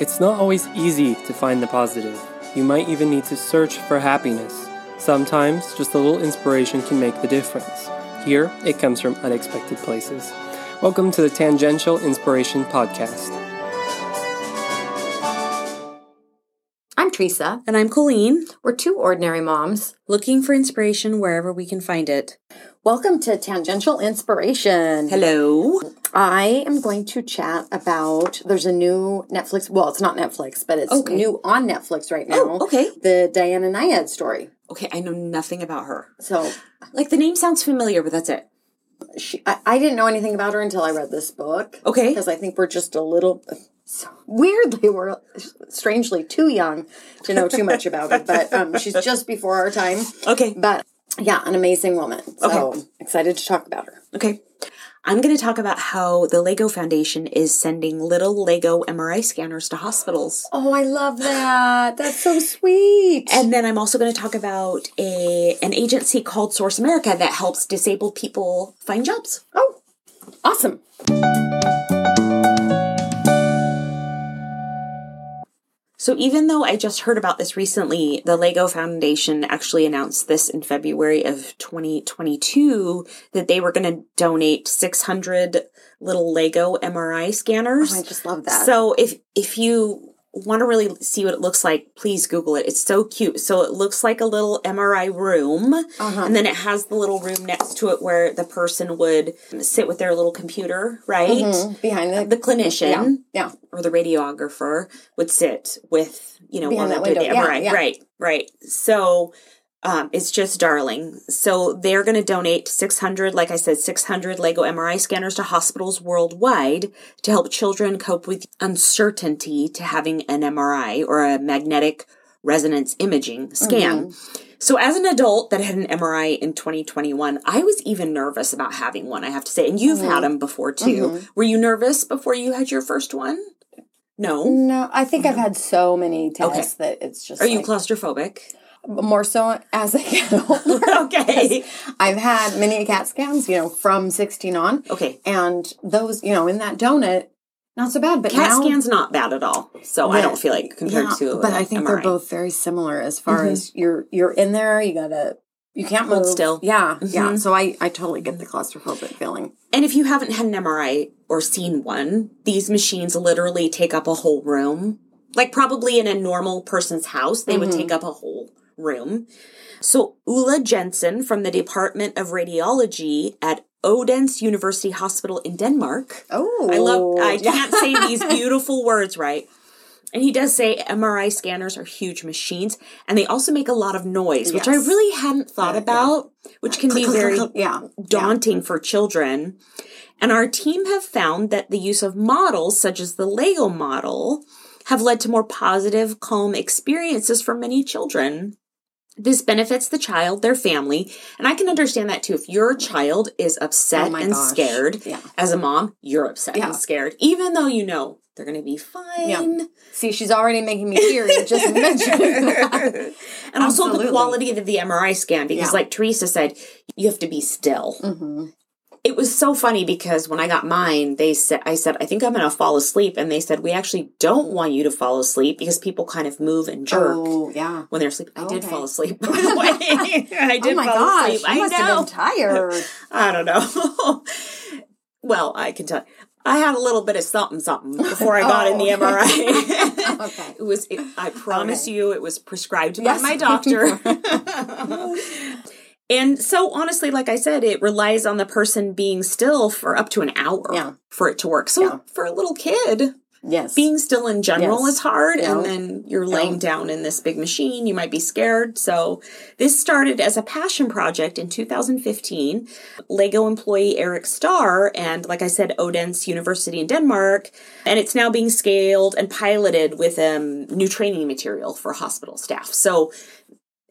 It's not always easy to find the positive. You might even need to search for happiness. Sometimes just a little inspiration can make the difference. Here, it comes from unexpected places. Welcome to the Tangential Inspiration Podcast. I'm Teresa. And I'm Colleen, We're two ordinary moms. looking for inspiration wherever we can find it. Welcome to Tangential Inspiration. Hello. I am going to chat about there's a new Netflix. Well, it's not Netflix, but it's Okay. new on Netflix right now. Oh, okay. The Diana Nyad story. Okay, I know nothing about her. So Like the name sounds familiar, but that's it. she, I, I didn't know anything about her until I read this book. Okay. Because I think we're just a little. so Weirdly, we're strangely too young to know too much about her, but um, she's just before our time. Okay. But yeah, an amazing woman. So Okay. excited to talk about her. Okay. I'm going to talk about how the Lego Foundation is sending little Lego MRI scanners to hospitals. Oh, I love that. That's so sweet. And then I'm also going to talk about a an agency called Source America that helps disabled people find jobs. oh, awesome. So even though I just heard about this recently, the Lego Foundation actually announced this in February of 2022 that they were going to donate 600 little Lego MRI scanners. Oh, I just love that. So if if you want to really see what it looks like, please Google it. It's so cute. So it looks like a little MRI room, Uh-huh. and then it has the little room next to it where the person would sit with their little computer, right? Mhm. Behind the, The clinician yeah, yeah. or the radiographer would sit with, you know, Behind while that they did the window. Yeah, yeah. Right, right. So um, it's just darling. So they're going to donate 600, like I said, 600 Lego MRI scanners to hospitals worldwide to help children cope with uncertainty to having an MRI or a magnetic resonance imaging scan. Mm-hmm. So as an adult that had an MRI in 2021, I was even nervous about having one, I have to say. And you've Mm-hmm. had them before too. Were you nervous before you had your first one? No. No, I think I've had so many tests that it's just. Are you claustrophobic? More so as I get older? Okay. I've had many CAT scans, you know, from 16 on. Okay. And those, you know, in that donut, not so bad. But CAT now, scan's not bad at all. So I don't feel like compared Yeah, to but I think MRI. they're both very similar as far as you're you're in there. You gotta you can't Hold move still. Yeah, yeah. So I I totally get the claustrophobic feeling. And if you haven't had an MRI or seen one, these machines literally take up a whole room. Like probably in a normal person's house, they would Mm-hmm. take up a whole room. So Ulla Jensen from the Department of Radiology at Odense University Hospital in Denmark. Oh, I love I can't say these beautiful words right. And he does say MRI scanners are huge machines and they also make a lot of noise, which I really hadn't thought about, which can be very yeah, daunting for children. And our team have found that the use of models, such as the Lego model, have led to more positive, calm experiences for many children. This benefits the child, their family, and I can understand that too. If your child is upset Oh and gosh. scared, Yeah. as a mom, you're upset Yeah. and scared, even though you know they're going to be fine. Yeah. See, she's already making me teary just mentioning that. And also the quality of the MRI scan, because like Teresa said, you have to be still. Mm-hmm. It was so funny because when I got mine, they said, I said, I think I'm going to fall asleep. And they said, we actually don't want you to fall asleep because people kind of move and jerk. Oh, yeah. When they're asleep, I did fall asleep. By the way, I oh did oh my fall gosh, asleep. you I must know. have been tired. I don't know. well, I can tell. I had a little bit of something, something before I got in the Oh. MRI. Okay. It was. It, I promise Okay. you, it was prescribed Yes. by my doctor. And so, honestly, like I said, it relies on the person being still for up to an hour Yeah. for it to work. So, Yeah. for a little kid, Yes. being still in general Yes. is hard Yeah. and then you're laying down in this big machine you might be scared so this started as a passion project in 2015 lego employee eric starr and like i said odense university in denmark and it's now being scaled and piloted with um, new training material for hospital staff so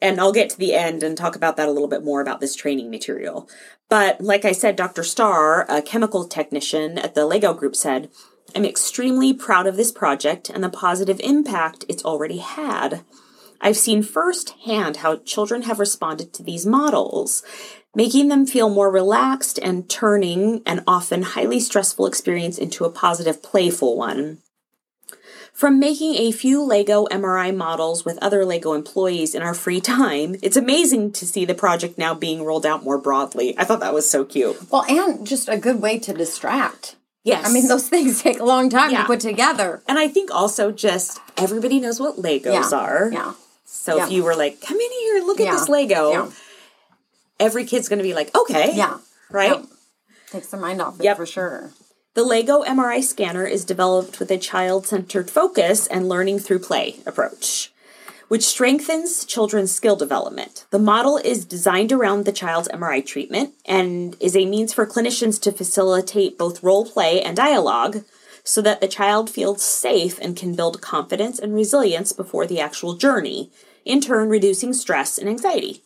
and I'll get to the end and talk about that a little bit more about this training material. But like I said, Dr. Starr, a chemical technician at the Lego Group, said, I'm extremely proud of this project and the positive impact it's already had. I've seen firsthand how children have responded to these models, making them feel more relaxed and turning an often highly stressful experience into a positive, playful one. From making a few Lego MRI models with other Lego employees in our free time, it's amazing to see the project now being rolled out more broadly. I thought that was so cute. Well, and just a good way to distract. Yes. I mean, those things take a long time Yeah. to put together. and I think also just everybody knows what Legos Yeah. are. Yeah. So if you were like, come in here, and look at this Lego, Yeah. every kid's going to be like, okay. Yeah. Right? Yeah. Takes their mind off it Yep. for sure. The Lego MRI scanner is developed with a child centered focus and learning through play approach, which strengthens children's skill development. The model is designed around the child's MRI treatment and is a means for clinicians to facilitate both role play and dialogue so that the child feels safe and can build confidence and resilience before the actual journey, in turn, reducing stress and anxiety.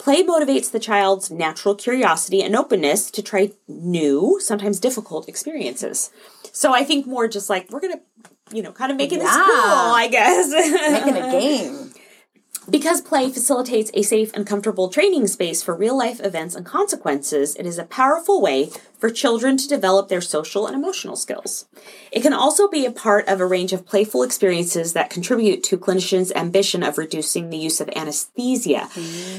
Play motivates the child's natural curiosity and openness to try new, sometimes difficult experiences. So I think more just like we're gonna, you know, kind of making this Yeah. cool, I guess. Making a game. Because play facilitates a safe and comfortable training space for real life events and consequences, it is a powerful way for children to develop their social and emotional skills. It can also be a part of a range of playful experiences that contribute to clinicians' ambition of reducing the use of anesthesia.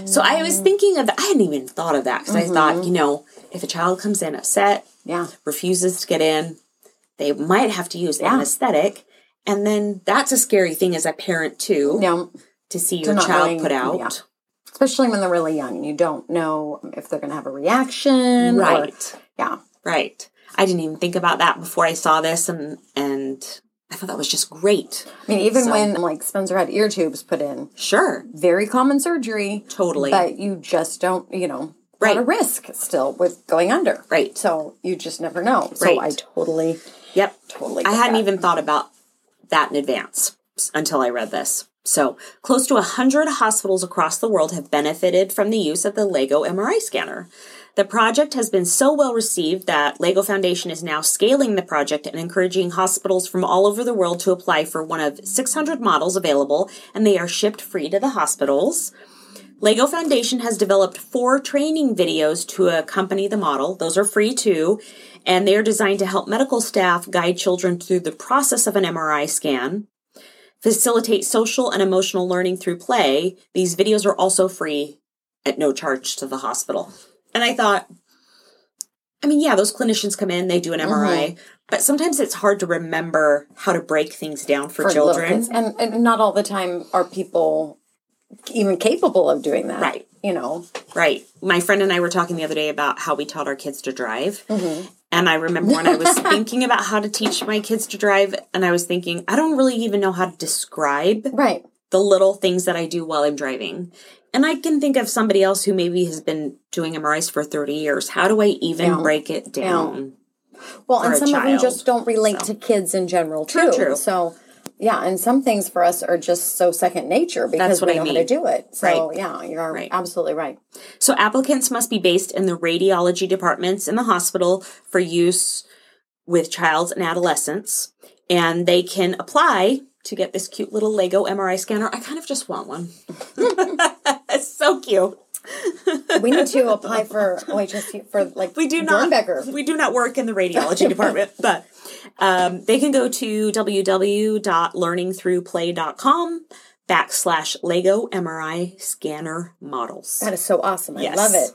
So I was mm. thinking of, I hadn't even thought of that because I thought, mm-hmm. you know, if a child comes in upset, Yeah. refuses to get in, they might have to use anesthetic. And then that's a scary thing as a parent too Yeah. To see your child knowing- put out. yeah. Especially when they're really young you don't know if they're going to have a reaction. or- Right. yeah. Right. I didn't even think about that before I saw this and and I thought that was just great. I mean, even So- when like Spencer had ear tubes put in, Sure. very common surgery. Totally. But you just don't, you know, Right. right. a risk still with going under. Right. So you just never know. So Right. I totally, Yep. totally. I hadn't that. even thought about that in advance until I read this. So, close to 100 hospitals across the world have benefited from the use of the Lego MRI scanner. The project has been so well received that Lego Foundation is now scaling the project and encouraging hospitals from all over the world to apply for one of 600 models available, and they are shipped free to the hospitals. Lego Foundation has developed four training videos to accompany the model. Those are free too, and they are designed to help medical staff guide children through the process of an MRI scan, facilitate social and emotional learning through play. These videos are also free at no charge to the hospital. And I thought, I mean, yeah, those clinicians come in, they do an MRI, but sometimes it's hard to remember how to break things down for, for children. And, and not all the time are people even capable of doing that. Right. You know, Right. My friend and I were talking the other day about how we taught our kids to drive. Mm-hmm. And I remember when I was thinking about how to teach my kids to drive, and I was thinking, I don't really even know how to describe right. the little things that I do while I'm driving. And I can think of somebody else who maybe has been doing MRIs for 30 years. How do I even Yeah. break it down? Well, and some of them just don't relate to kids in general, too. true. So, yeah, and some things for us are just so second nature because we I know how to do it. So, Right. yeah, you're Right. absolutely right. So applicants must be based in the radiology departments in the hospital for use with childs and adolescents. And they can apply to get this cute little Lego MRI scanner. I kind of just want one. it's so cute. We need to apply for OHSU for like We do not Doernbecher. we do not work in the radiology department, but um, they can go to www.learningthroughplay.com backslash Lego MRI scanner models. That is so awesome. I Yes. love it.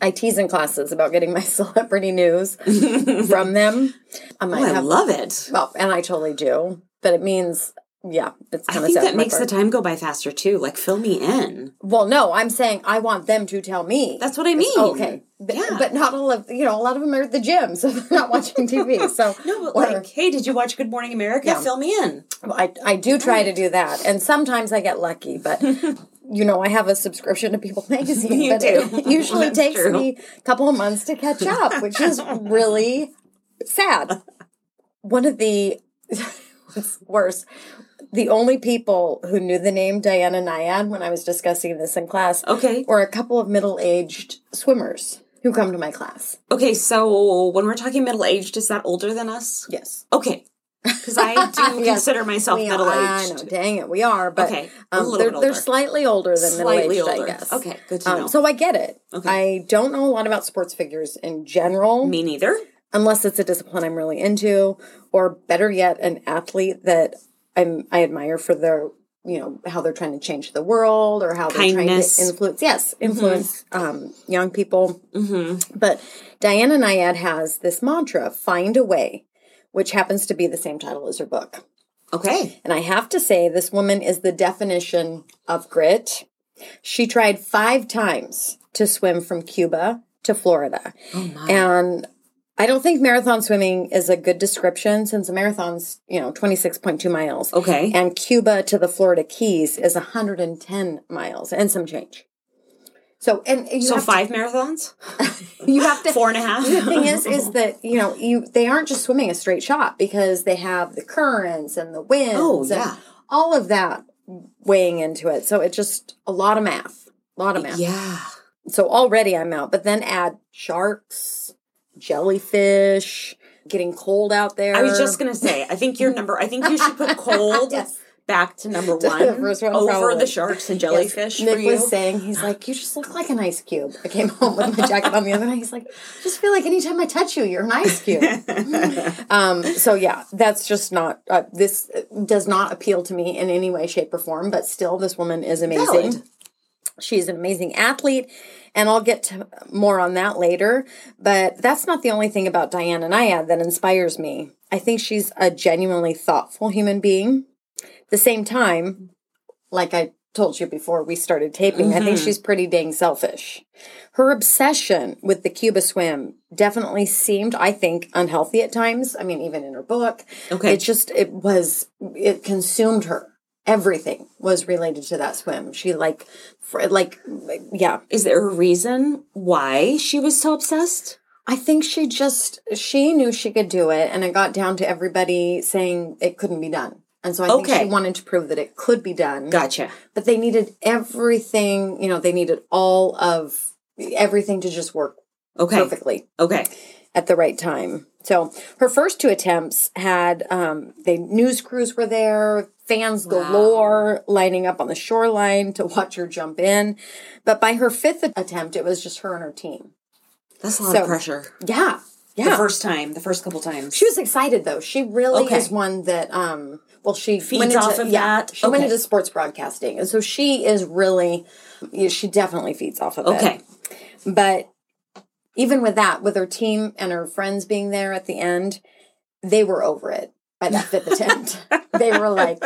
I tease in classes about getting my celebrity news from them. I might Oh, I have love it. well, and I totally do. But it means, yeah, it's I of think that makes the time go by faster too. Like fill me in. Well, no, I'm saying I want them to tell me. That's what I oh, mean. okay, but, Yeah. but not all of you know. A lot of them are at the gym, so they're not watching TV. So No, but or- like, hey, did you watch Good Morning America? Yeah. Fill me in. I, I do try to do that, and sometimes I get lucky, but you know I have a subscription to People Magazine, You but do. it usually That's takes true. me a couple of months to catch up, which is really sad. One of the what's worse, the only people who knew the name Diana Nyad when I was discussing this in class, Okay. were a couple of middle aged swimmers who come to my class. Okay, so when we're talking middle aged, is that older than us? Yes. Okay. Because I do Yes, consider myself middle are- I know, aged. dang it, we are. But Okay, um, they're, they're slightly older than middle aged. I guess. Okay, good to Um, know. so I get it. Okay. I don't know a lot about sports figures in general, Me neither. unless it's a discipline I'm really into, or better yet, an athlete that I'm I admire for their you know how they're trying to change the world or how they're Kindness. trying to influence yes influence um, young people. Mm-hmm. But Diana Nyad has this mantra: "Find a way," which happens to be the same title as her book. Okay. And I have to say, this woman is the definition of grit. She tried five times to swim from Cuba to Florida. Oh my. And I don't think marathon swimming is a good description since a marathon's, you know, 26.2 miles. Okay. And Cuba to the Florida Keys is 110 miles and some change. So, and you so five marathons? you have to, Four and a half? the thing is, is that you know you they aren't just swimming a straight shot because they have the currents and the oh, winds. Oh, and yeah. all of that weighing into it. So it's just a lot of math, a lot of math. Yeah. So already I'm out, but then add sharks, jellyfish, getting cold out there. I was just gonna say, I think your number. I think you should put cold Yes. back to number one, over probably. the sharks and Yes. jellyfish Nick for you. was saying, he's like, you just look like an ice cube. I came home with my jacket on the other night. He's like, I just feel like anytime I touch you, you're an ice cube. um, so yeah, that's just not, uh, this does not appeal to me in any way, shape, or form, but still, this woman is amazing. Valid. She's an amazing athlete, and I'll get to more on that later. But that's not the only thing about Diana Nyad that inspires me. I think she's a genuinely thoughtful human being. At the same time, like I told you before we started taping, I think mm-hmm. she's pretty dang selfish. Her obsession with the Cuba swim definitely seemed, I think, unhealthy at times. I mean, even in her book. Okay. It just, it was, it consumed her. Everything was related to that swim. She like, for, like, yeah. Is there a reason why she was so obsessed? I think she just, she knew she could do it. And it got down to everybody saying it couldn't be done. And so I think she wanted to prove that it could be done. Gotcha. but they needed everything you know they needed all of everything to just work Okay. perfectly Okay. at the right time so her first two attempts had um they news crews were there fans galore lining up on the shoreline to watch her jump in but by her fifth attempt it was just her and her team That's a lot So- of pressure. yeah Yeah. The first time, the first couple times. she was excited though. She really Okay. is one that um well she Feeds went into, off of yeah, that? She went into sports broadcasting. And so she is really she definitely feeds off of okay. it. Okay. But even with that, with her team and her friends being there at the end, they were over it by that fifth attempt. They were like,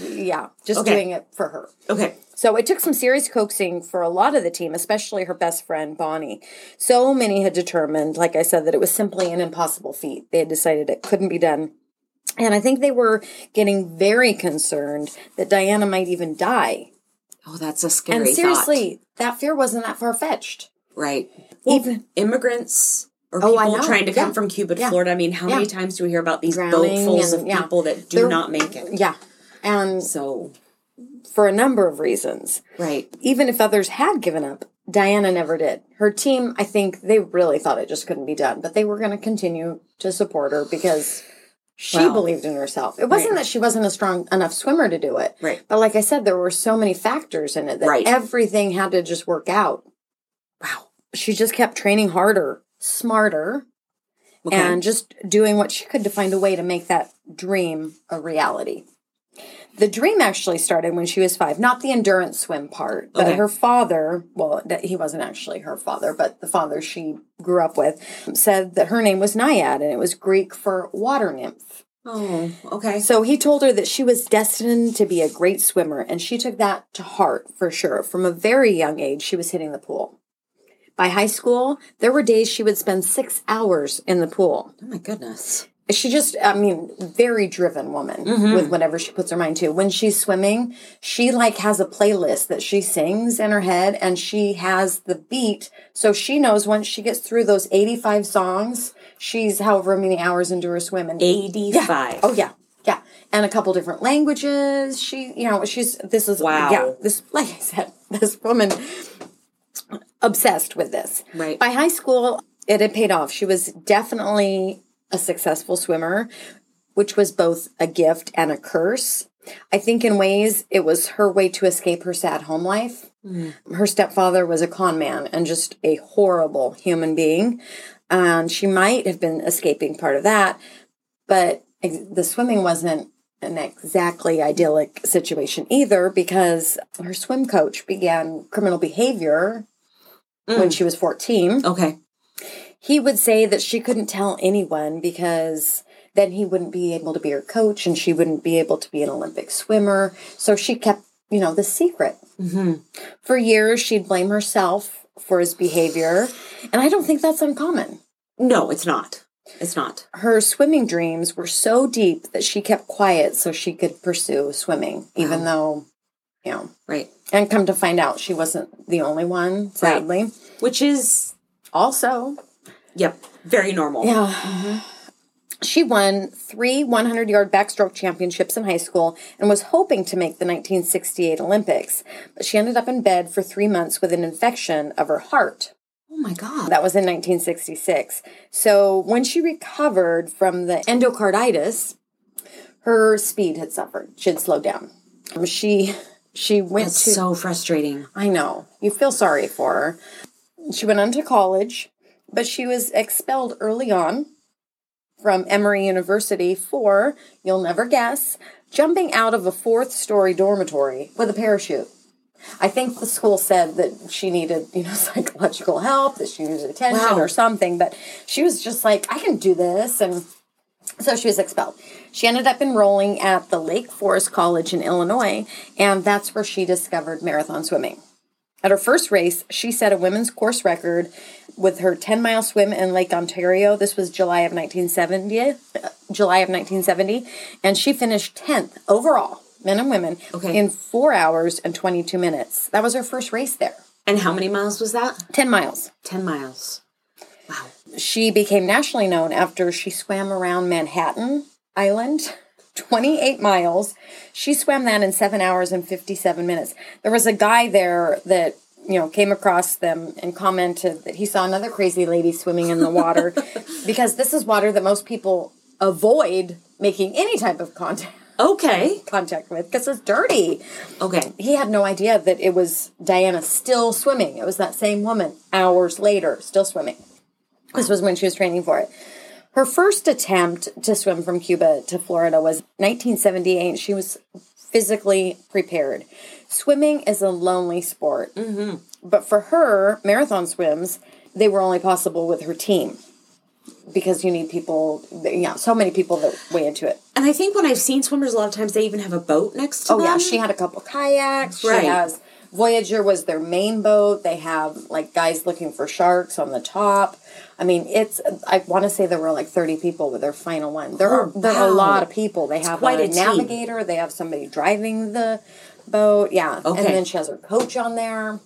yeah, just Okay. doing it for her. Okay. So it took some serious coaxing for a lot of the team, especially her best friend, Bonnie. So many had determined, like I said, that it was simply an impossible feat. They had decided it couldn't be done. And I think they were getting very concerned that Diana might even die. Oh, that's a scary and thought. seriously, that fear wasn't that far fetched. Right. Well, Even immigrants or Oh, people I know. trying to Yeah. come from Cuba to Yeah. Florida. I mean, how many times do we hear about these boatfuls of yeah. people that do They're- not make it? yeah. And So, for a number of reasons. right. even if others had given up, Diana never did. Her team, I think they really thought it just couldn't be done, but they were going to continue to support her because she Wow. believed in herself. It wasn't Right. that she wasn't a strong enough swimmer to do it. Right. But like I said, there were so many factors in it that Right. everything had to just work out. Wow. She just kept training harder, smarter, Okay. and just doing what she could to find a way to make that dream a reality. The dream actually started when she was five, not the endurance swim part, but Okay. her father, well, he wasn't actually her father, but the father she grew up with, said that her name was Naiad and it was Greek for water nymph. oh, okay. So he told her that she was destined to be a great swimmer, and she took that to heart for sure. From a very young age, she was hitting the pool. By high school, there were days she would spend six hours in the pool. Oh my goodness. she just i mean very driven woman mm-hmm. with whatever she puts her mind to. When she's swimming she like has a playlist that she sings in her head and she has the beat. So she knows once she gets through those 85 songs she's however many hours into her swim and 85. oh yeah. Yeah. And a couple different languages. She you know she's this is Wow. yeah this like i said this woman obsessed with this Right. by high school it had paid off she was definitely a successful swimmer which was both a gift and a curse. I think in ways it was her way to escape her sad home life. Mm. Her stepfather was a con man and just a horrible human being. And she might have been escaping part of that, but the swimming wasn't an exactly idyllic situation either because her swim coach began criminal behavior when mm. she was 14 Okay. he would say that she couldn't tell anyone because then he wouldn't be able to be her coach and she wouldn't be able to be an Olympic swimmer. So she kept, you know, the secret. Mm-hmm. For years, she'd blame herself for his behavior. And I don't think that's uncommon. No, it's not. It's not. Her swimming dreams were so deep that she kept quiet so she could pursue swimming, even though, you know, Right. and come to find out she wasn't the only one, sadly. Right. Which is, Also, yep, very normal. Yeah. She won three 100 yard backstroke championships in high school and was hoping to make the 1968 Olympics, but she ended up in bed for three months with an infection of her heart. Oh my God. That was in 1966. So when she recovered from the endocarditis, her speed had suffered. She had slowed down. She she went That's to so frustrating. I know. You feel sorry for her. She went on to college, but she was expelled early on from Emory University for, you'll never guess, jumping out of a fourth story dormitory with a parachute. I think the school said that she needed, you know, psychological help, that she needed attention Wow. or something, but she was just like, I can do this. And so she was expelled. She ended up enrolling at the Lake Forest College in Illinois, and that's where she discovered marathon swimming. At her first race, she set a women's course record with her 10 mile swim in Lake Ontario. This was July of 1970. uh, July of 1970, and she finished 10th overall, men and women, Okay. in four hours and 22 minutes. That was her first race there. And how many miles was that? 10 miles. 10 miles. Wow. She became nationally known after she swam around Manhattan Island, 28 miles. She swam that in seven hours and 57 minutes. There was a guy there that, you know, came across them and commented that he saw another crazy lady swimming in the water because this is water that most people avoid making any type of contact Okay. contact with because it's dirty. Okay. He had no idea that it was Diana still swimming. It was that same woman hours later, still swimming. This was when she was training for it. Her first attempt to swim from Cuba to Florida was 1978. She was physically prepared. Swimming is a lonely sport. Mm-hmm. But for her, marathon swims, they were only possible with her team because you need people, yeah, so many people that weigh into it. And I think when I've seen swimmers, a lot of times they even have a boat next to Oh them. Oh, yeah, she had a couple kayaks. She Right. has Voyager was their main boat. They have like guys looking for sharks on the top. I mean, it's I want to say there were like 30 people with their final one. There are oh, there are a Oh, lot of people. They have quite a, a navigator, they have somebody driving the boat. Yeah. Okay. And then she has her coach on there.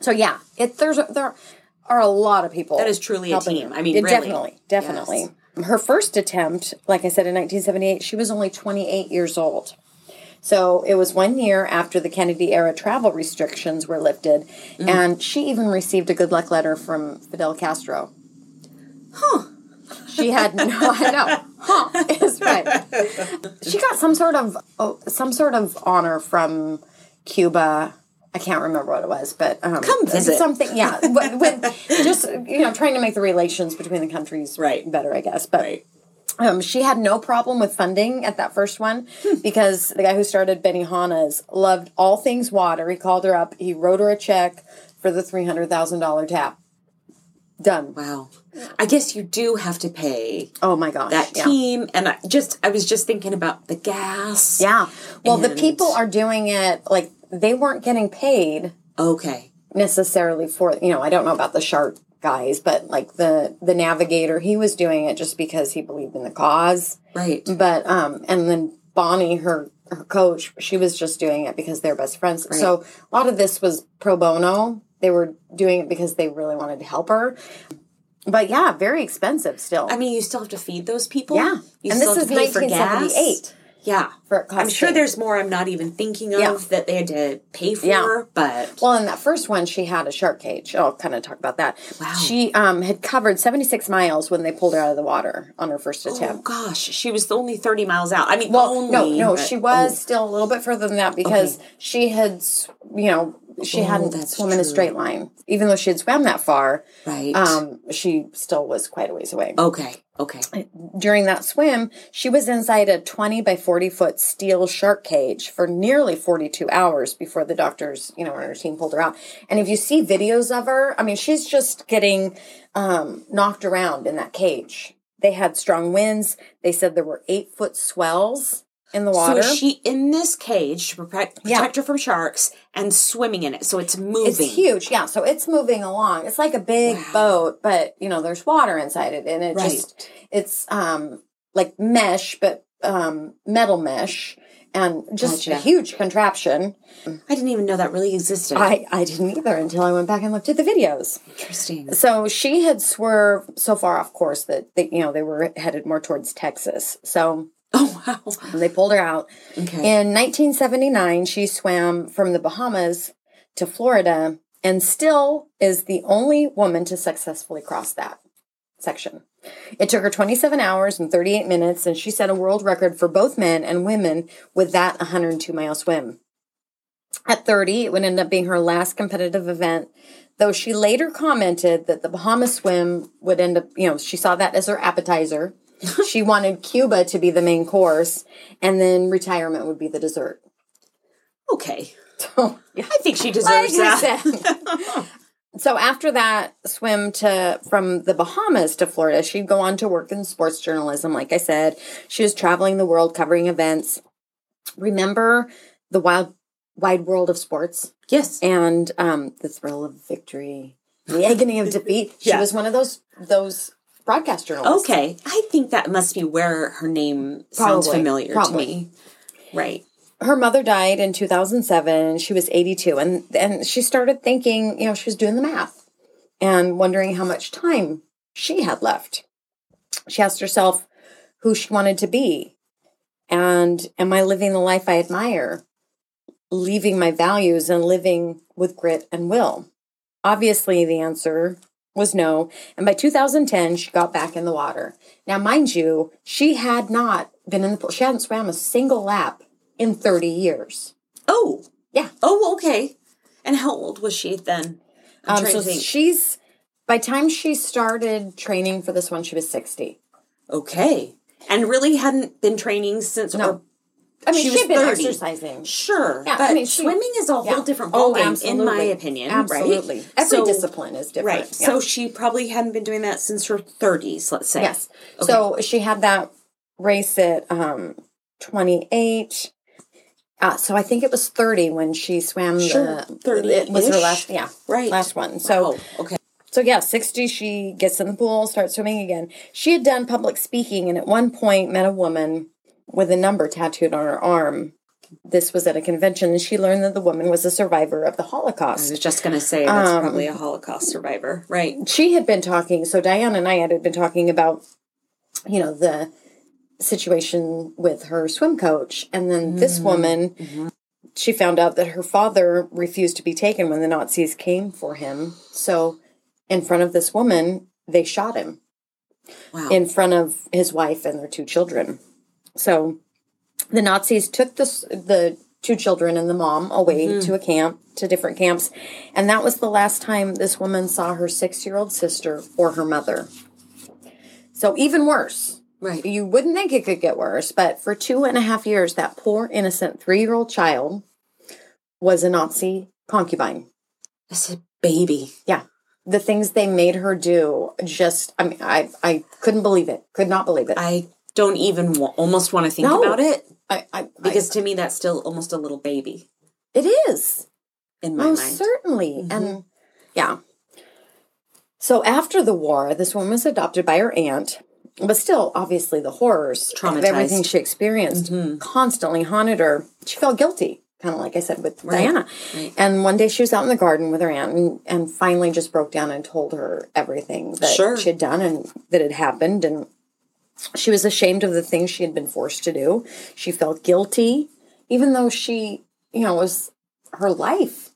So yeah, it there's there are a lot of people. That is truly a team. her. I mean, really. definitely, definitely. Her first attempt, like I said in 1978, she was only 28 years old. So it was one year after the Kennedy era travel restrictions were lifted, Mm. and she even received a good luck letter from Fidel Castro. Huh. She had no, I know. Huh is right. She got some sort of oh, some sort of honor from Cuba. I can't remember what it was, but um, Come visit. something. Yeah, with, with just you know trying to make the relations between the countries Right. better, I guess. But Right. Um, she had no problem with funding at that first one because the guy who started Benihana's loved all things water. He called her up. He wrote her a check for the three hundred thousand dollar tap. Done. Wow. I guess you do have to pay Oh my gosh. that yeah. team. And I just, I was just thinking about the gas. Yeah. Well, the people are doing it like they weren't getting paid Okay. necessarily for you know I don't know about the shark guys, but like the the navigator, he was doing it just because he believed in the cause. Right. But um, and then Bonnie, her her coach, she was just doing it because they're best friends. So a lot of this was pro bono. They were doing it because they really wanted to help her. But yeah, very expensive still. I mean, you still have to feed those people. yeah, You and still this have is to pay for gas. 1978. Yeah. For it I'm sure there's more I'm not even thinking of Yeah. that they had to pay for, Yeah. but Well, in that first one, she had a shark cage. I'll kind of talk about that. Wow. She um, had covered 76 miles when they pulled her out of the water on her first oh attempt. gosh, she was only 30 miles out. I mean, well, only. no, no, but- she was oh, still a little bit further than that because she had, you know, she Oh, hadn't swum in a straight line. Even though she had swam that far, right. um, she still was quite a ways away. okay. Okay. During that swim, she was inside a 20 by 40 foot steel shark cage for nearly 42 hours before the doctors, you know, and her team pulled her out. And if you see videos of her, I mean, she's just getting um, knocked around in that cage. They had strong winds. They said there were eight foot swells in the water. So she in this cage to protect, Yeah. protect her from sharks and swimming in it. So it's moving. it's huge, yeah. So it's moving along. It's like a big Wow. boat, but you know, there's water inside it, and it Right. just it's um like mesh, but um metal mesh, and just a huge contraption. I didn't even know that really existed. I I didn't either until I went back and looked at the videos. Interesting. So she had swerved so far off course that they, you know they were headed more towards Texas. So Oh, wow. they pulled her out. Okay. In 1979, she swam from the Bahamas to Florida and still is the only woman to successfully cross that section. It took her 27 hours and 38 minutes, and she set a world record for both men and women with that 102 mile swim. At 30, it would end up being her last competitive event, though she later commented that the Bahamas swim would end up, you know, she saw that as her appetizer. She wanted Cuba to be the main course, and then retirement would be the dessert. okay. So, yeah. I think she deserves I that. so after that swim to from the Bahamas to Florida, she'd go on to work in sports journalism. Like I said, she was traveling the world covering events. Remember the wild wide world of sports yes. and um, the thrill of victory, the agony of defeat. She Yeah. was one of those those broadcast journalists. Okay. I think that must be where her name sounds Probably. familiar Probably. to me. Right. her mother died in 2007 she was 82 and and she started thinking you know she was doing the math and wondering how much time she had left she asked herself who she wanted to be and am i living the life i admire leaving my values and living with grit and will obviously the answer was no and by 2010 she got back in the water now mind you she had not been in the pool she hadn't swam a single lap in 30 years Oh. Yeah. Oh, okay. And how old was she then? I'm um, so she's by time she started training for this one she was 60 okay. And really hadn't been training since No. or i mean She she was had been 30. exercising Sure. Yeah, but I mean, she- swimming is a whole Yeah. different Oh, ballgame, in my opinion. absolutely Right? every So- discipline is different Right. Yeah. So she probably hadn't been doing that since her 30s, let's say. Yes. So she had that race at um, 28. Uh, so I think it was 30 when she swam Sure, the 30 It was her last, yeah, Right. last one. So oh, okay. so yeah, 60 she gets in the pool, starts swimming again. She had done public speaking and at one point met a woman with a number tattooed on her arm. This was at a convention and she learned that the woman was a survivor of the Holocaust. I was just going to say that's Um, probably a Holocaust survivor. Right. she had been talking so diana and i had been talking about you know the situation with her swim coach and then this woman she found out that her father refused to be taken when the nazis came for him so in front of this woman they shot him Wow. in front of his wife and their two children so the nazis took the, the two children and the mom away mm-hmm. to a camp to different camps and that was the last time this woman saw her six-year-old sister or her mother. So even worse. Right. you wouldn't think it could get worse but for two and a half years that poor innocent three-year-old child was a nazi concubine. That's a baby. yeah. The things they made her do just i mean i i couldn't believe it. Could not believe it. I don't even wa- almost want to think No. about it i, I because to me that's still almost a little baby it is in my Most mind. certainly. Mm-hmm. And yeah. So after the war, this woman was adopted by her aunt, but still, obviously, the horrors of Traumatized. everything she experienced mm-hmm. constantly haunted her. She felt guilty, kind of like I said with Diana. And one day she was out in the garden with her aunt and, and finally just broke down and told her everything that Sure. she had done and that had happened. And She was ashamed of the things she had been forced to do. She felt guilty, even though she, you know, was her life.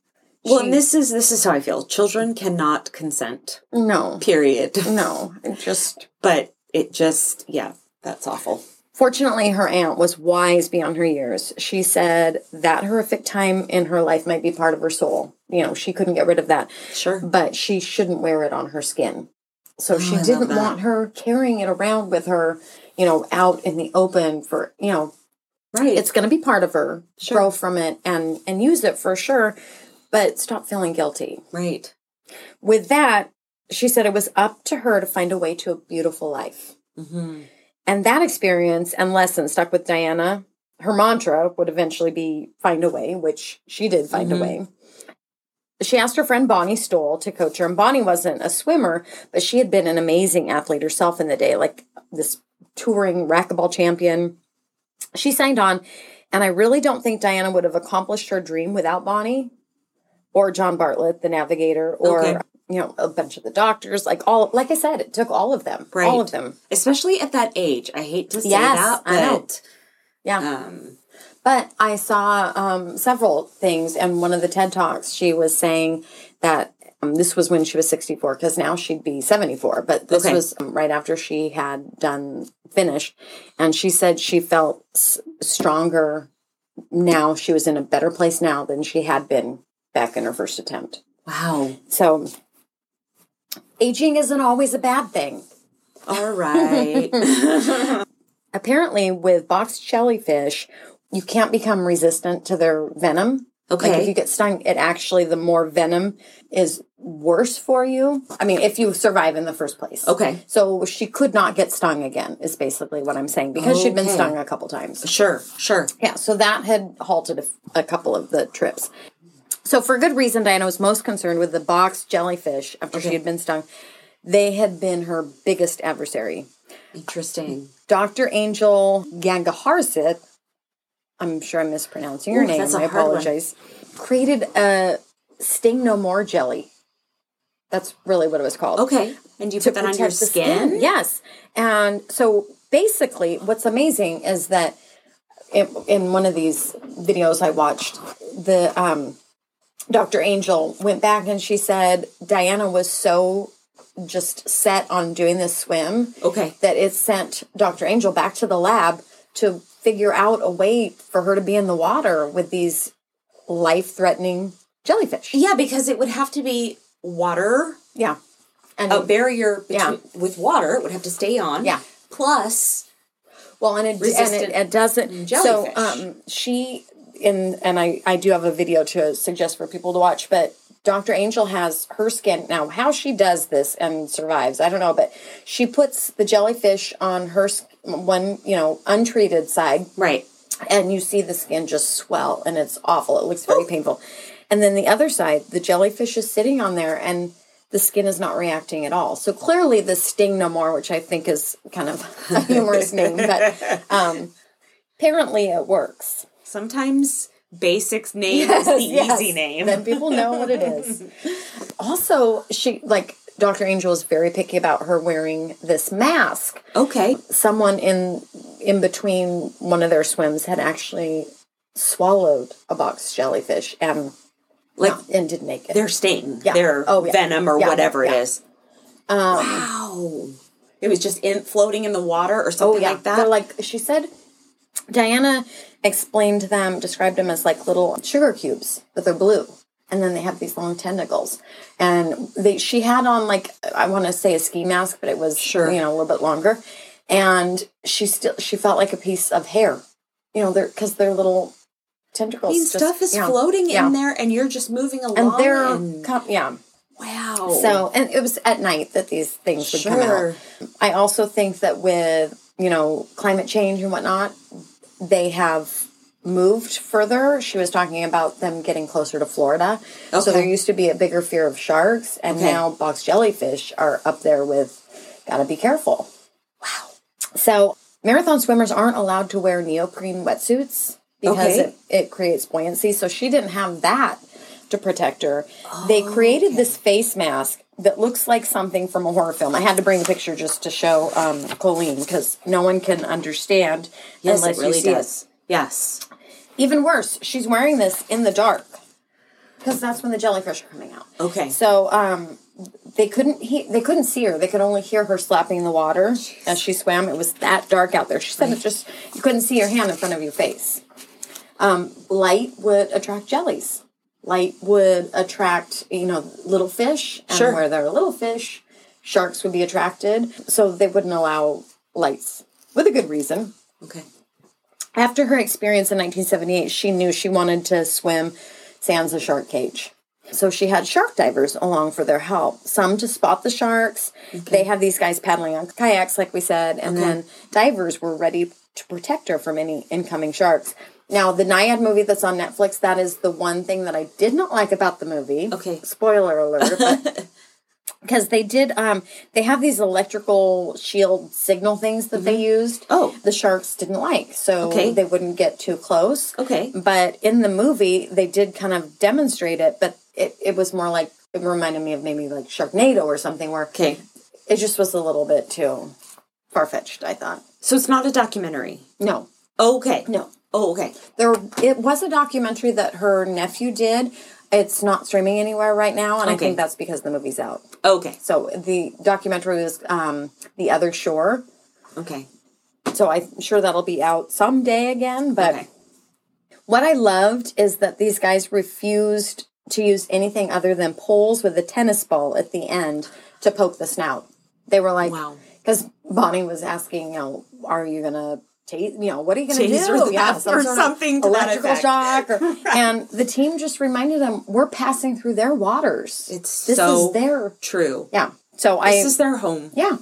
Well, She- and this is this is how I feel. Children cannot consent. no, Period. no, it just But it just yeah, that's awful. Fortunately, her aunt was wise beyond her years. She said that horrific time in her life might be part of her soul. You know, she couldn't get rid of that, Sure. but she shouldn't wear it on her skin. So she Oh, didn't want her carrying it around with her, you know, out in the open for, you know, Right. it's going to be part of her. Sure. Grow from it and and use it for sure, but stop feeling guilty. right. With that, she said it was up to her to find a way to a beautiful life. Mm-hmm. And that experience and lesson stuck with Diana. Her mantra would eventually be find a way, which she did find Mhm. a way. She asked her friend Bonnie Stoll to coach her, and Bonnie wasn't a swimmer, but she had been an amazing athlete herself in the day, like this touring racquetball champion. She signed on, and I really don't think Diana would have accomplished her dream without Bonnie or John Bartlett, the navigator, or Okay. you know, a bunch of the doctors. Like all, like I said, it took all of them, all Right. of them. Especially at that age. I hate to say Yes, that, but Yeah. um But I saw um, several things, and one of the TED Talks, she was saying that um, this was when she was 64, because now she'd be 74, but this Okay. was um, right after she had done finished. And she said she felt s- stronger now. She was in a better place now than she had been back in her first attempt. wow. So aging isn't always a bad thing. All right. Apparently, with box jellyfish, you can't become resistant to their venom. Like if you get stung, it actually the more venom is worse for you. I mean, if you survive in the first place. Okay. So she could not get stung again, is basically what I'm saying, because she'd been stung a couple times. Sure, sure. Yeah, so that had halted a, a couple of the trips. So for good reason, Diana was most concerned with the box jellyfish after she had been stung. They had been her biggest adversary. Interesting. Dr. Angel Gangaharsit, I'm sure I'm mispronouncing your Ooh, name. I hard one. apologize. Created a Sting No More jelly. That's really what it was called. Okay. And you put that on your the skin? Yes. And so basically, what's amazing is that in, in one of these videos I watched, the um, Dr. Angel went back and she said Diana was so just set on doing this swim Okay. that it sent Dr. Angel back to the lab to figure out a way for her to be in the water with these life threatening jellyfish. Yeah, because it would have to be water, Yeah. And a barrier between, Yeah. with water. It would have to stay on. Yeah. Plus, Well, and it and it, it doesn't. jellyfish. So um, she in and I I do have a video to suggest for people to watch, but Dr. Angel has her skin now. How she does this and survives, I don't know, but she puts the jellyfish on her one you know untreated side, right. and you see the skin just swell, and it's awful. It looks very painful. And then the other side, the jellyfish is sitting on there, and the skin is not reacting at all. So clearly, the sting no more, which I think is kind of a humorous name, but um, apparently it works. Sometimes basics name is the Yes, easy name. Then people know what it is. Also, she like Dr. Angel is very picky about her wearing this mask. okay. Someone in in between one of their swims had actually swallowed a box jellyfish and Like and didn't make it. their sting, Yeah. their Oh, yeah. venom or Yeah, whatever yeah. it is. Um, Wow. It was just in floating in the water or Oh something yeah, like that. they're like she said. Diana explained them, described them as like little sugar cubes, but they're blue, and then they have these long tentacles. And they, she had on like I want to say a ski mask, but it was Sure. you know a little bit longer. And she still she felt like a piece of hair, you know, they're because they're little tentacles. I mean, just- stuff is yeah, floating yeah. in there, and you're just moving along. and they're and- com- yeah. wow. So, and it was at night that these things would come out. I also think that with, you know, climate change and whatnot, they have moved further. She was talking about them getting closer to Florida. Okay. So there used to be a bigger fear of sharks, and Okay. now box jellyfish are up there with gotta be careful. Wow. So marathon swimmers aren't allowed to wear neoprene wetsuits because Okay. it, it creates buoyancy. So she didn't have that to protect her. they created this face mask that looks like something from a horror film. I had to bring a picture just to show um, Colleen because no one can understand Yes, unless it really you see does. Yes. Even worse, she's wearing this in the dark because that's when the jellyfish are coming out. Okay. So um, they couldn't he- they couldn't see her. They could only hear her slapping the water as she swam. It was that dark out there. She said it just you couldn't see your hand in front of your face. Um, light would attract jellies. Light would attract you know little fish, and Sure. where there are little fish, sharks would be attracted. So they wouldn't allow lights with a good reason. Okay. After her experience in 1978, she knew she wanted to swim sans a shark cage. So she had shark divers along for their help. Some to spot the sharks. They had these guys paddling on kayaks, like we said, and then divers were ready to protect her from any incoming sharks. Now, the Nyad movie that's on Netflix, that is the one thing that I did not like about the movie. Okay. Spoiler alert. but- because they did um they have these electrical shield signal things that they used Oh. the sharks didn't like so Okay. they wouldn't get too close Okay. but in the movie they did kind of demonstrate it but it, it was more like it reminded me of maybe like sharknado or something where Okay. it just was a little bit too far-fetched i thought So it's not a documentary. no Okay. no Oh, okay. there it was a documentary that her nephew did it's not streaming anywhere right now and i think that's because the movie's out Okay. So the documentary was um, The Other Shore. Okay. So I'm sure that'll be out someday again. But Okay. what I loved is that these guys refused to use anything other than poles with a tennis ball at the end to poke the snout. They were like, Wow. Because Bonnie was asking, you know, are you going to you know, what are you going to do? Yeah, or sort of something to that electrical shock. Or, and the team just reminded them, we're passing through their waters. It's this so is their, True. yeah. So I, This is their home. yeah,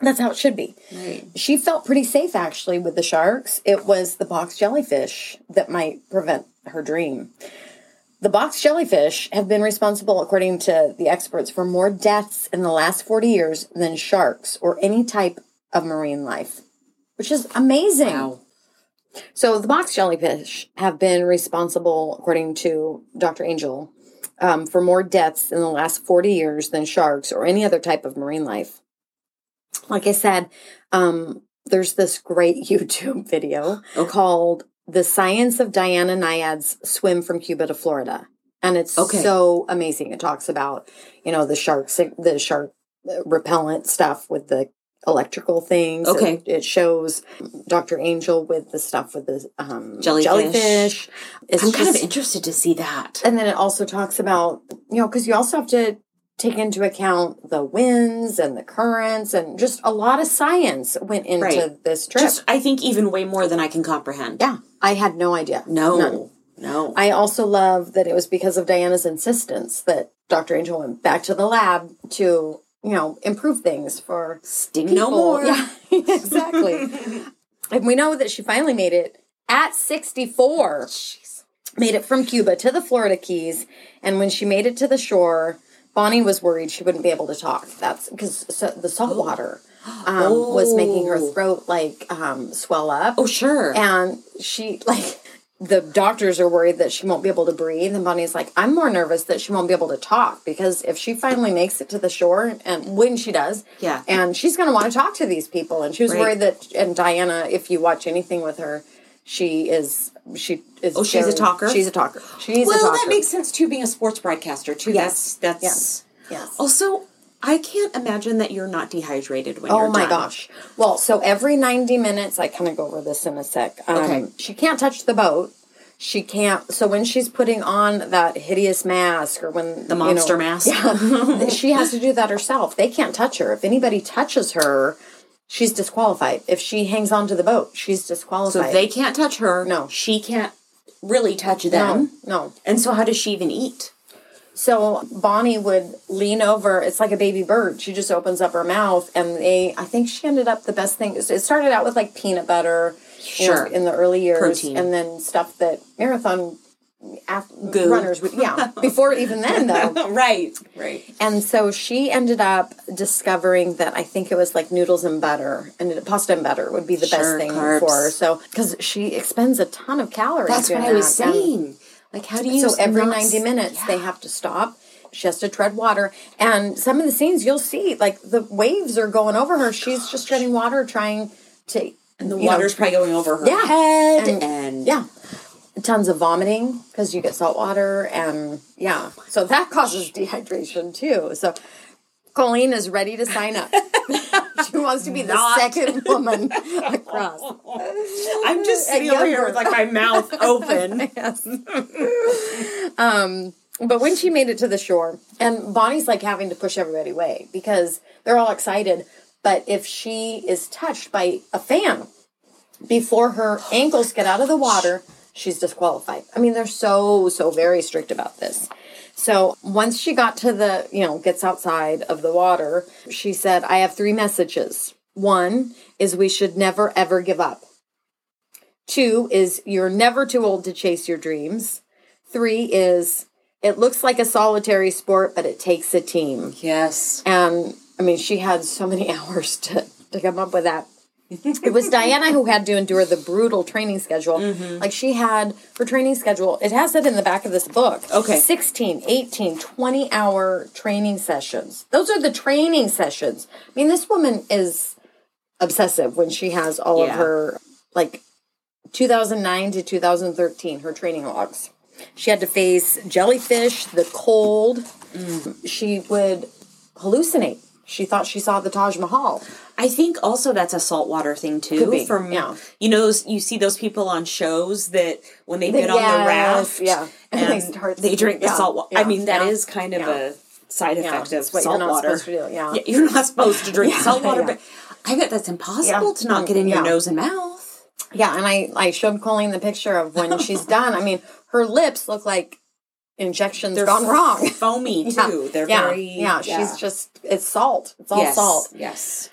that's how it should be. Right. She felt pretty safe actually with the sharks. It was the box jellyfish that might prevent her dream. The box jellyfish have been responsible, according to the experts, for more deaths in the last 40 years than sharks or any type of marine life, which is amazing. Wow. So the box jellyfish have been responsible, according to Dr. Angel, um, for more deaths in the last 40 years than sharks or any other type of marine life. Like I said, um, there's this great YouTube video called The Science of Diana Nyad's Swim from Cuba to Florida. And it's Okay. so amazing. It talks about, you know, the shark, sig- the shark uh, repellent stuff with the electrical things. Okay. It, it shows Dr. Angel with the stuff with the um, Jellyfish. jellyfish. It's I'm kind of interested to see that. and then it also talks about, you know, because you also have to take into account the winds and the currents and just a lot of science went into Right. this trip. Just, I think even way more than I can comprehend. yeah, I had no idea. No. None. No. I also love that it was because of Diana's insistence that Dr. Angel went back to the lab to, you know, improve things for Sting people. no more. Yeah, exactly. and we know that she finally made it at 64. Made it from Cuba to the Florida Keys. And when she made it to the shore, Bonnie was worried she wouldn't be able to talk. That's because so, the salt water um, was making her Oh. throat like um, swell up. Oh, sure. And she, like, the doctors are worried that she won't be able to breathe. And Bonnie's like, I'm more nervous that she won't be able to talk because if she finally makes it to the shore, and when she does, Yeah. and she's going to want to talk to these people. And she was Right. worried that, and Diana, if you watch anything with her, she is, she is. Oh, she's a talker? She's a talker. She's a well, talker. that makes sense too, being a sports broadcaster too. Yes. That's that's. Yes. Yes. Also, I can't imagine that you're not dehydrated when Oh you're Oh my done. gosh. Well, so every 90 minutes, I kind of go over this in a sec. Um, Okay. She can't touch the boat. She can't. So when she's putting on that hideous mask or when The monster mask. yeah, she has to do that herself. They can't touch her. If anybody touches her, she's disqualified. If she hangs onto the boat, she's disqualified. So they can't touch her. No. she can't really touch no, them. no. And so, how does she even eat? So Bonnie would lean over. It's like a baby bird. She just opens up her mouth, and they. I think she ended up the best thing. It started out with like peanut butter, you know, Sure. in the early years, Protein. and then stuff that marathon runners would. Yeah, before even then though. right, right. And so she ended up discovering that I think it was like noodles and butter and pasta and butter would be the Sure, best thing carbs. for her. So because she expends a ton of calories. That's what I was that. And- saying. Like, how do you? so every not 90 s- minutes Yeah. they have to stop She has to tread water. And some of the scenes you'll see, like the waves are going over her. Oh She's just treading water, trying to. And the you know, water's probably going over her Yeah. head And- and, yeah. Tons of vomiting because you get salt water. And yeah. So that causes dehydration too. So Colleen is ready to sign up. she wants to be the Not. second woman across. I'm just sitting over here with like my mouth open. Yes. um, but when she made it to the shore, and Bonnie's like having to push everybody away because they're all excited. But if she is touched by a fan before her ankles get out of the water, she's disqualified. I mean, they're so, so very strict about this. So once she got to the, you know, gets outside of the water, she said, I have three messages. One is we should never, ever give up. Two is you're never too old to chase your dreams. Three is it looks like a solitary sport, but it takes a team. Yes. And I mean, she had so many hours to, to come up with that. it was Diana who had to endure the brutal training schedule. Like she had her training schedule, it has it in the back of this book. Okay. 16, 18, 20 hour training sessions. Those are the training sessions. I mean, this woman is obsessive when she has all Yeah. of her, like 2009 to 2013, her training logs. She had to face jellyfish, the cold. Mm. She would hallucinate. She thought she saw the Taj Mahal. I think also that's a saltwater thing too. From yeah. you know, you see those people on shows that when they get on the raft, yeah. And they drink the yeah, salt water. I mean, that is kind of a side effect of salt you're not water. supposed to do, yeah. you're not supposed to drink salt water, but I bet that's impossible to not get in mm, Yeah. your nose and mouth. Yeah, and I, I showed Colleen the picture of when she's done. I mean, her lips look like injections They're gone wrong. Foamy too. They're yeah, very yeah, she's just it's salt. It's all yes, salt. Yes.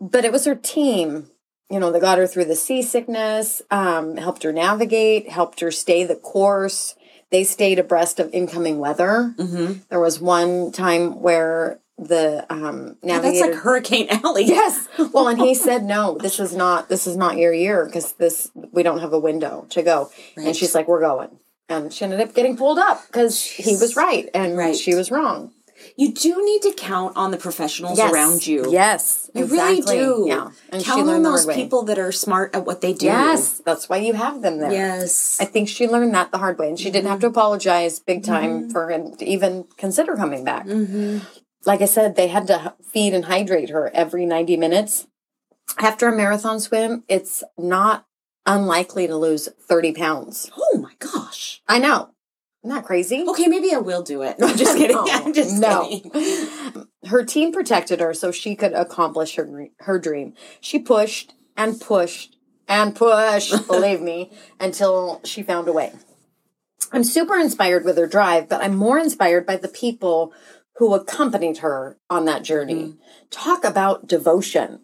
but it was her team you know that got her through the seasickness um, helped her navigate helped her stay the course they stayed abreast of incoming weather Mm-hmm. there was one time where the um, That's like Hurricane Alley. yes well and he said no this is not this is not your year because this we don't have a window to go Right. and she's like we're going and she ended up getting pulled up because he was right and Right. she was wrong You do need to count on the professionals yes. around you. yes You exactly. really do. yeah and Count on those people that are smart at what they do. Yes, that's why you have them there. Yes. I think she learned that the hard way, and she didn't have to mm-hmm. apologize big time mm-hmm. for him to even consider coming back. Mm-hmm. Like I said, they had to feed and hydrate her every 90 minutes. After a marathon swim, it's not unlikely to lose 30 pounds. oh my gosh. I know. Isn't that crazy? Okay, maybe I will do it. No, I'm just kidding. I'm just no. kidding. Her team protected her so she could accomplish her her dream. She pushed and pushed and pushed, believe me, until she found a way. I'm super inspired with her drive, but I'm more inspired by the people who accompanied her on that journey. Mm. Talk about devotion.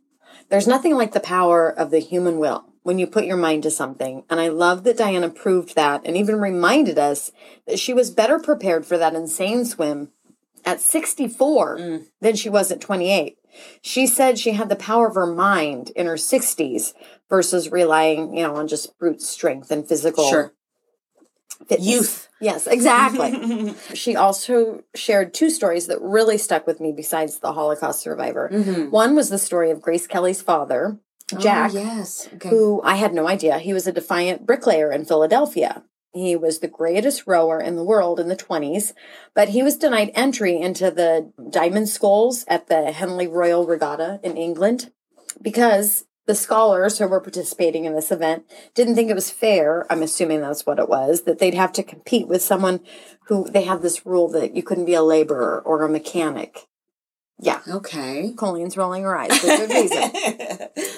There's nothing like the power of the human will when you put your mind to something. And I love that Diana proved that and even reminded us that she was better prepared for that insane swim at 64 mm. than she was at 28. She said she had the power of her mind in her 60s versus relying, you know, on just brute strength and physical Sure. fitness. Youth. Yes, exactly. she also shared two stories that really stuck with me besides the Holocaust survivor. Mm-hmm. One was the story of Grace Kelly's father, Oh, Jack, Oh, yes. Okay. who I had no idea. He was a defiant bricklayer in Philadelphia. He was the greatest rower in the world in the 20s, but he was denied entry into the Diamond Sculls at the Henley Royal Regatta in England because the scholars who were participating in this event didn't think it was fair. I'm assuming that's what it was, that they'd have to compete with someone who they had this rule that you couldn't be a laborer or a mechanic. Yeah. Okay. Colleen's rolling her eyes for good reason.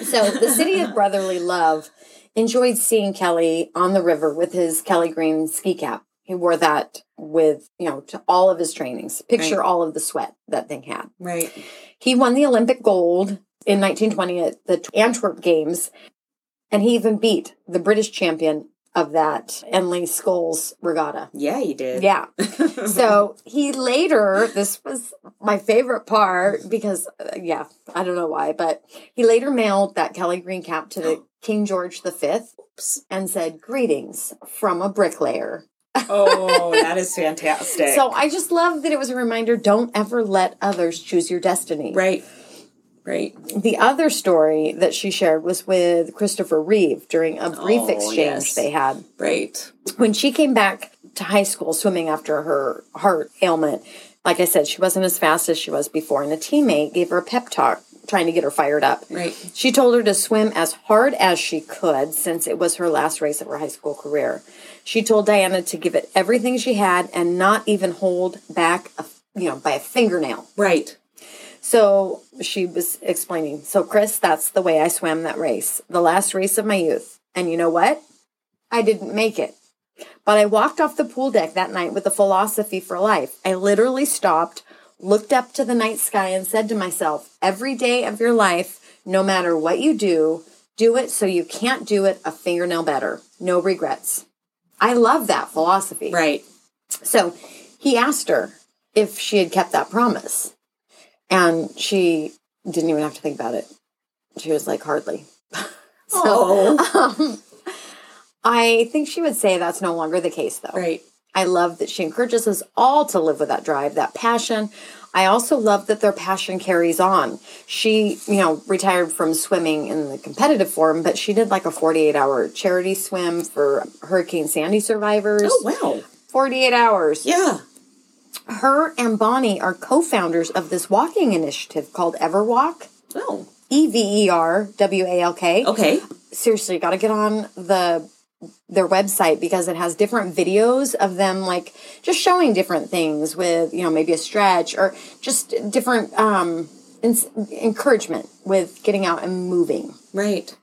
So the city of brotherly love enjoyed seeing Kelly on the river with his Kelly Green ski cap. He wore that with, you know, to all of his trainings. Picture Right. all of the sweat that thing had. Right. He won the Olympic gold in 1920 at the Antwerp Games, and he even beat the British champion of that Henley Sculls regatta. Yeah, he did. Yeah. so he later, this was my favorite part because, uh, yeah, I don't know why, but he later mailed that Kelly Green cap to the King George V and said, Greetings from a bricklayer. Oh, that is fantastic. So I just love that it was a reminder don't ever let others choose your destiny. right. Right. The other story that she shared was with Christopher Reeve during a brief Oh, exchange yes. they had. Right. When she came back to high school swimming after her heart ailment, like I said, she wasn't as fast as she was before, and a teammate gave her a pep talk trying to get her fired up. Right. She told her to swim as hard as she could since it was her last race of her high school career. She told Diana to give it everything she had and not even hold back, a, you know, by a fingernail. Right. So she was explaining. So, Chris, that's the way I swam that race, the last race of my youth. And you know what? I didn't make it. But I walked off the pool deck that night with a philosophy for life. I literally stopped, looked up to the night sky, and said to myself, every day of your life, no matter what you do, do it so you can't do it a fingernail better. No regrets. I love that philosophy. Right. So he asked her if she had kept that promise. And she didn't even have to think about it. She was like, hardly. so Oh. I think she would say that's no longer the case, though. Right. I love that she encourages us all to live with that drive, that passion. I also love that their passion carries on. She, you know, retired from swimming in the competitive form, but she did like a 48 hour charity swim for Hurricane Sandy survivors. Oh wow. 48 hours. Yeah. Her and Bonnie are co founders of this walking initiative called Everwalk. Oh. E V E R W A L K. Okay. Seriously, you got to get on the their website because it has different videos of them like just showing different things with you know maybe a stretch or just different um ins- encouragement with getting out and moving Right.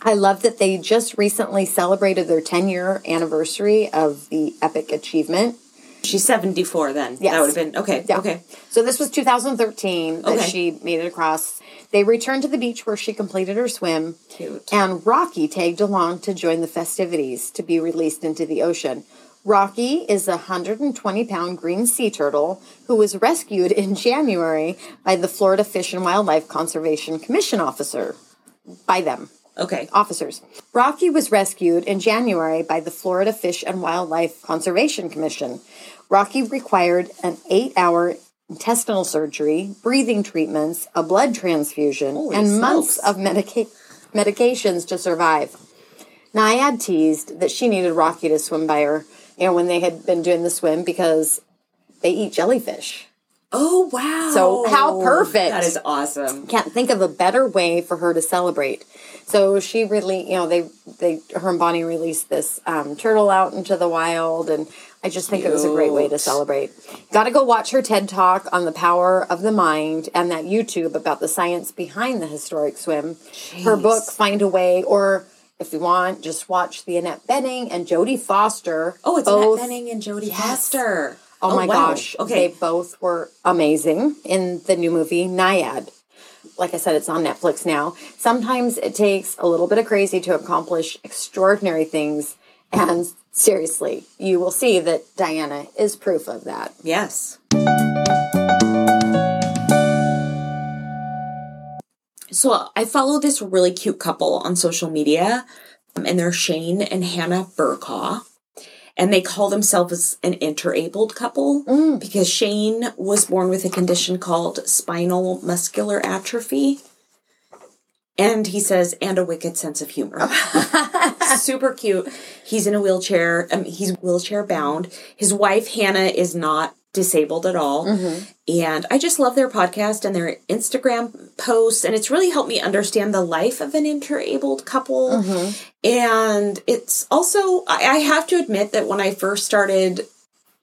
i love that they just recently celebrated their 10 year anniversary of the epic achievement She's 74 then. Yes. That would have been okay. Yeah. Okay. So this was 2013 that Okay. she made it across. They returned to the beach where she completed her swim. Cute. And Rocky tagged along to join the festivities to be released into the ocean. Rocky is a 120 pound green sea turtle who was rescued in January by the Florida Fish and Wildlife Conservation Commission officer. By them Okay. officers. Rocky was rescued in January by the Florida Fish and Wildlife Conservation Commission. Rocky required an eight hour intestinal surgery, breathing treatments, a blood transfusion, Holy and months of medica- medications to survive. Nyad teased that she needed Rocky to swim by her, you know, when they had been doing the swim because they eat jellyfish. Oh wow. So, how perfect. That is awesome. Can't think of a better way for her to celebrate. So she really, you know, they they her and Bonnie released this um, turtle out into the wild, and I just think it was a great way to celebrate. Got to go watch her TED talk on the power of the mind and that YouTube about the science behind the historic swim. Her book, Find a Way, or if you want, just watch the Annette Bening and Jodie Foster. Oh, it's both- Annette Bening and Jodie Yes. Foster. Oh, my wow. gosh. Okay. They both were amazing in the new movie Nyad. Like I said, it's on Netflix now. Sometimes it takes a little bit of crazy to accomplish extraordinary things. And seriously, you will see that Diana is proof of that. Yes. So I follow this really cute couple on social media, um, and they're Shane and Hannah Burcaw. And they call themselves an interabled couple because Shane was born with a condition called spinal muscular atrophy. And he says, and a wicked sense of humor. Super cute. He's in a wheelchair. Um, he's wheelchair bound. His wife, Hannah, is not disabled at all. Mm-hmm. And I just love their podcast and their Instagram posts. And it's really helped me understand the life of an interabled couple. Mm-hmm. And it's also, I, I have to admit that when I first started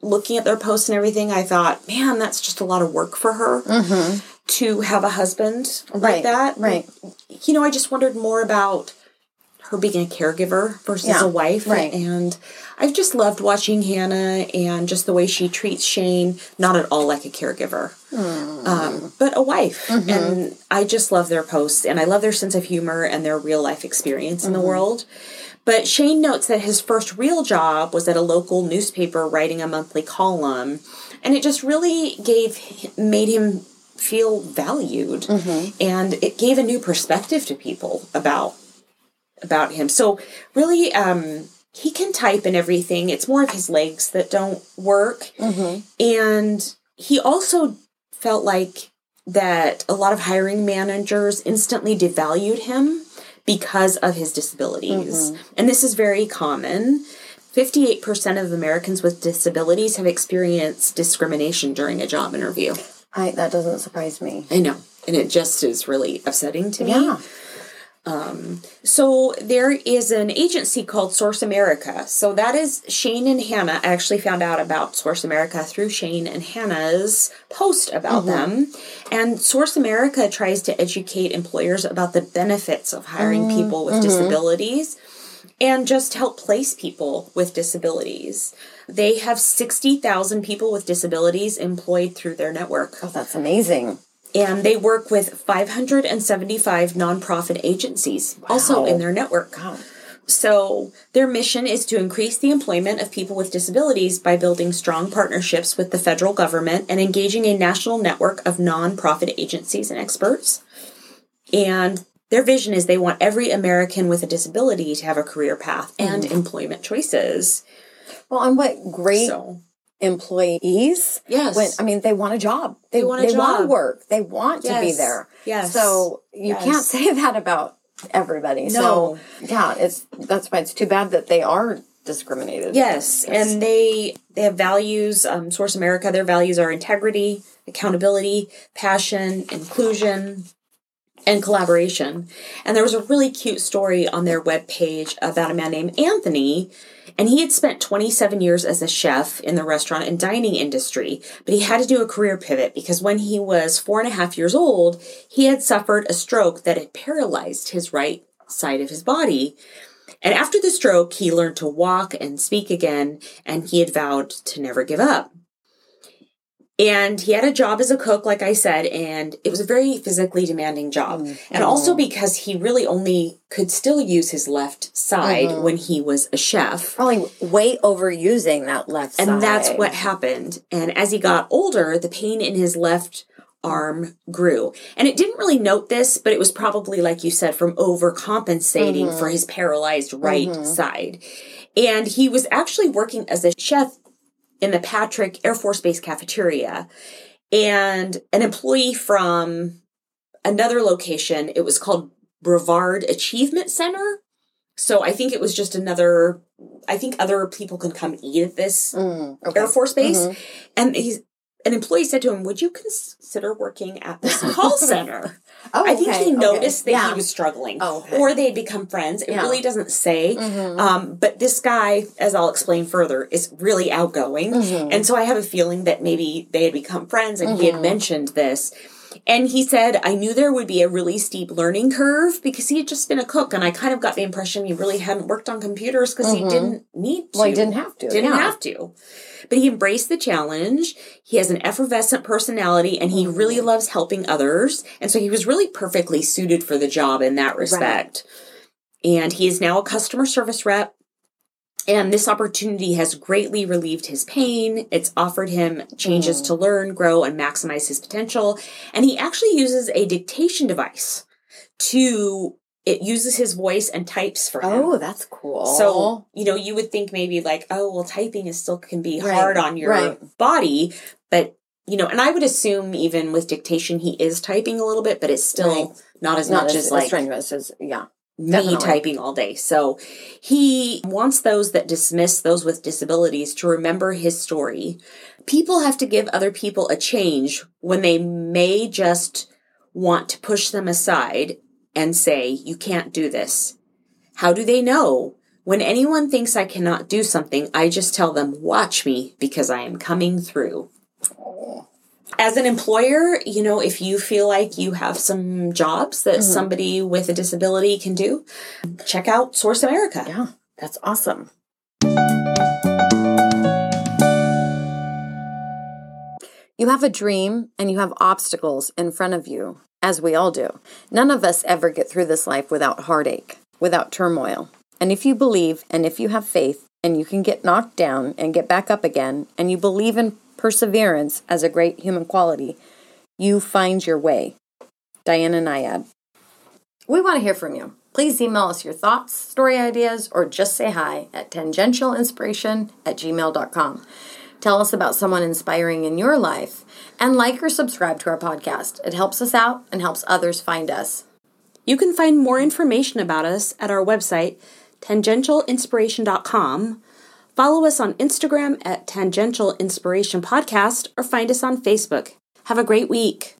looking at their posts and everything, I thought, man, that's just a lot of work for her mm-hmm. to have a husband like that. right. You know, I just wondered more about her being a caregiver versus Yeah, a wife. right. And I've just loved watching Hannah and just the way she treats Shane, not at all like a caregiver, Hmm. um, but a wife. Mm-hmm. And I just love their posts and I love their sense of humor and their real life experience in the Mm-hmm. world. But Shane notes that his first real job was at a local newspaper writing a monthly column. And it just really gave, made him feel valued. Mm-hmm. And it gave a new perspective to people about about him. So really, um, he can type and everything. It's more of his legs that don't work. And he also felt like that a lot of hiring managers instantly devalued him because of his disabilities. And this is very common. 58% of Americans with disabilities have experienced discrimination during a job interview. I, that doesn't surprise me. I know. And it just is really upsetting to me. Yeah. Um, so there is an agency called Source America. So that is Shane and Hannah. I actually found out about Source America through Shane and Hannah's post about mm-hmm. them. And Source America tries to educate employers about the benefits of hiring mm-hmm. people with mm-hmm. disabilities and just help place people with disabilities. They have 60,000 people with disabilities employed through their network. Oh, that's amazing. And they work with 575 nonprofit agencies also in their network. Wow. So, their mission is to increase the employment of people with disabilities by building strong partnerships with the federal government and engaging a national network of nonprofit agencies and experts. And their vision is they want every American with a disability to have a career path and mm. employment choices. Well, and what great So, employees. Yes. When, I mean, they want a job. They, want a they want to work. They want to be there. Yes. So you Yes. can't say that about everybody. So yeah, it's that's why it's too bad that they are discriminated. Yes, against. and they they have values. Um, Source America, their values are integrity, accountability, passion, inclusion, and collaboration. And there was a really cute story on their webpage about a man named Anthony, and he had spent 27 years as a chef in the restaurant and dining industry, but he had to do a career pivot because when he was four and a half years old, he had suffered a stroke that had paralyzed his right side of his body. And after the stroke, he learned to walk and speak again, and he had vowed to never give up. And he had a job as a cook, like I said, and it was a very physically demanding job. Mm-hmm. And also because he really only could still use his left side mm-hmm. when he was a chef. probably way overusing that left side. And that's what happened. And as he got older, the pain in his left arm grew. And it didn't really note this, but it was probably, like you said, from overcompensating mm-hmm. for his paralyzed right side. And he was actually working as a chef in the Patrick Air Force Base cafeteria. And an employee from another location, it was called Brevard Achievement Center. So I think it was just another, I think other people can come eat at this Mm, okay. Air Force Base. And he's, an employee said to him, Would you consider working at this call center? Oh, I think okay, he okay. noticed that Yeah. he was struggling. Oh, okay. Or they had become friends. It Yeah. really doesn't say. Mm-hmm. Um, but this guy, as I'll explain further, is really outgoing. Mm-hmm. And so I have a feeling that maybe they had become friends and he Mm-hmm. had mentioned this. And he said, I knew there would be a really steep learning curve because he had just been a cook. And I kind of got the impression he really hadn't worked on computers because he didn't need to. Mm-hmm. Well, he didn't have to, Didn't yeah. have to. But he embraced the challenge. He has an effervescent personality and he Mm-hmm. really loves helping others. And so he was really perfectly suited for the job in that respect. And he is now a customer service rep. And this opportunity has greatly relieved his pain. It's offered him changes to mm. learn, grow, and maximize his potential. And he actually uses a dictation device to, it uses his voice and types for him. Oh, that's cool. So, you know, you would think maybe like, oh, well, typing is still can be Right, hard on your right. body, but you know, and I would assume even with dictation he is typing a little bit, but it's still Right. not as not much as, as, as like strenuous as yeah. Me typing all day. So he wants those that dismiss those with disabilities to remember his story. People have to give other people a change when they may just want to push them aside and say, you can't do this. How do they know? When anyone thinks I cannot do something, I just tell them, watch me because I am coming through. As an employer, you know, if you feel like you have some jobs that mm-hmm. somebody with a disability can do, check out Source America. Yeah, that's awesome. You have a dream and you have obstacles in front of you, as we all do. None of us ever get through this life without heartache, without turmoil. And if you believe and if you have faith and you can get knocked down and get back up again, and you believe in perseverance as a great human quality, you find your way. Diana Nyad. We want to hear from you. Please email us your thoughts, story ideas, or just say hi at tangentialinspiration at gmail.com. Tell us about someone inspiring in your life and like or subscribe to our podcast. It helps us out and helps others find us. You can find more information about us at our website, tangentialinspiration.com. Follow us on Instagram at Tangential Inspiration Podcast or find us on Facebook. Have a great week.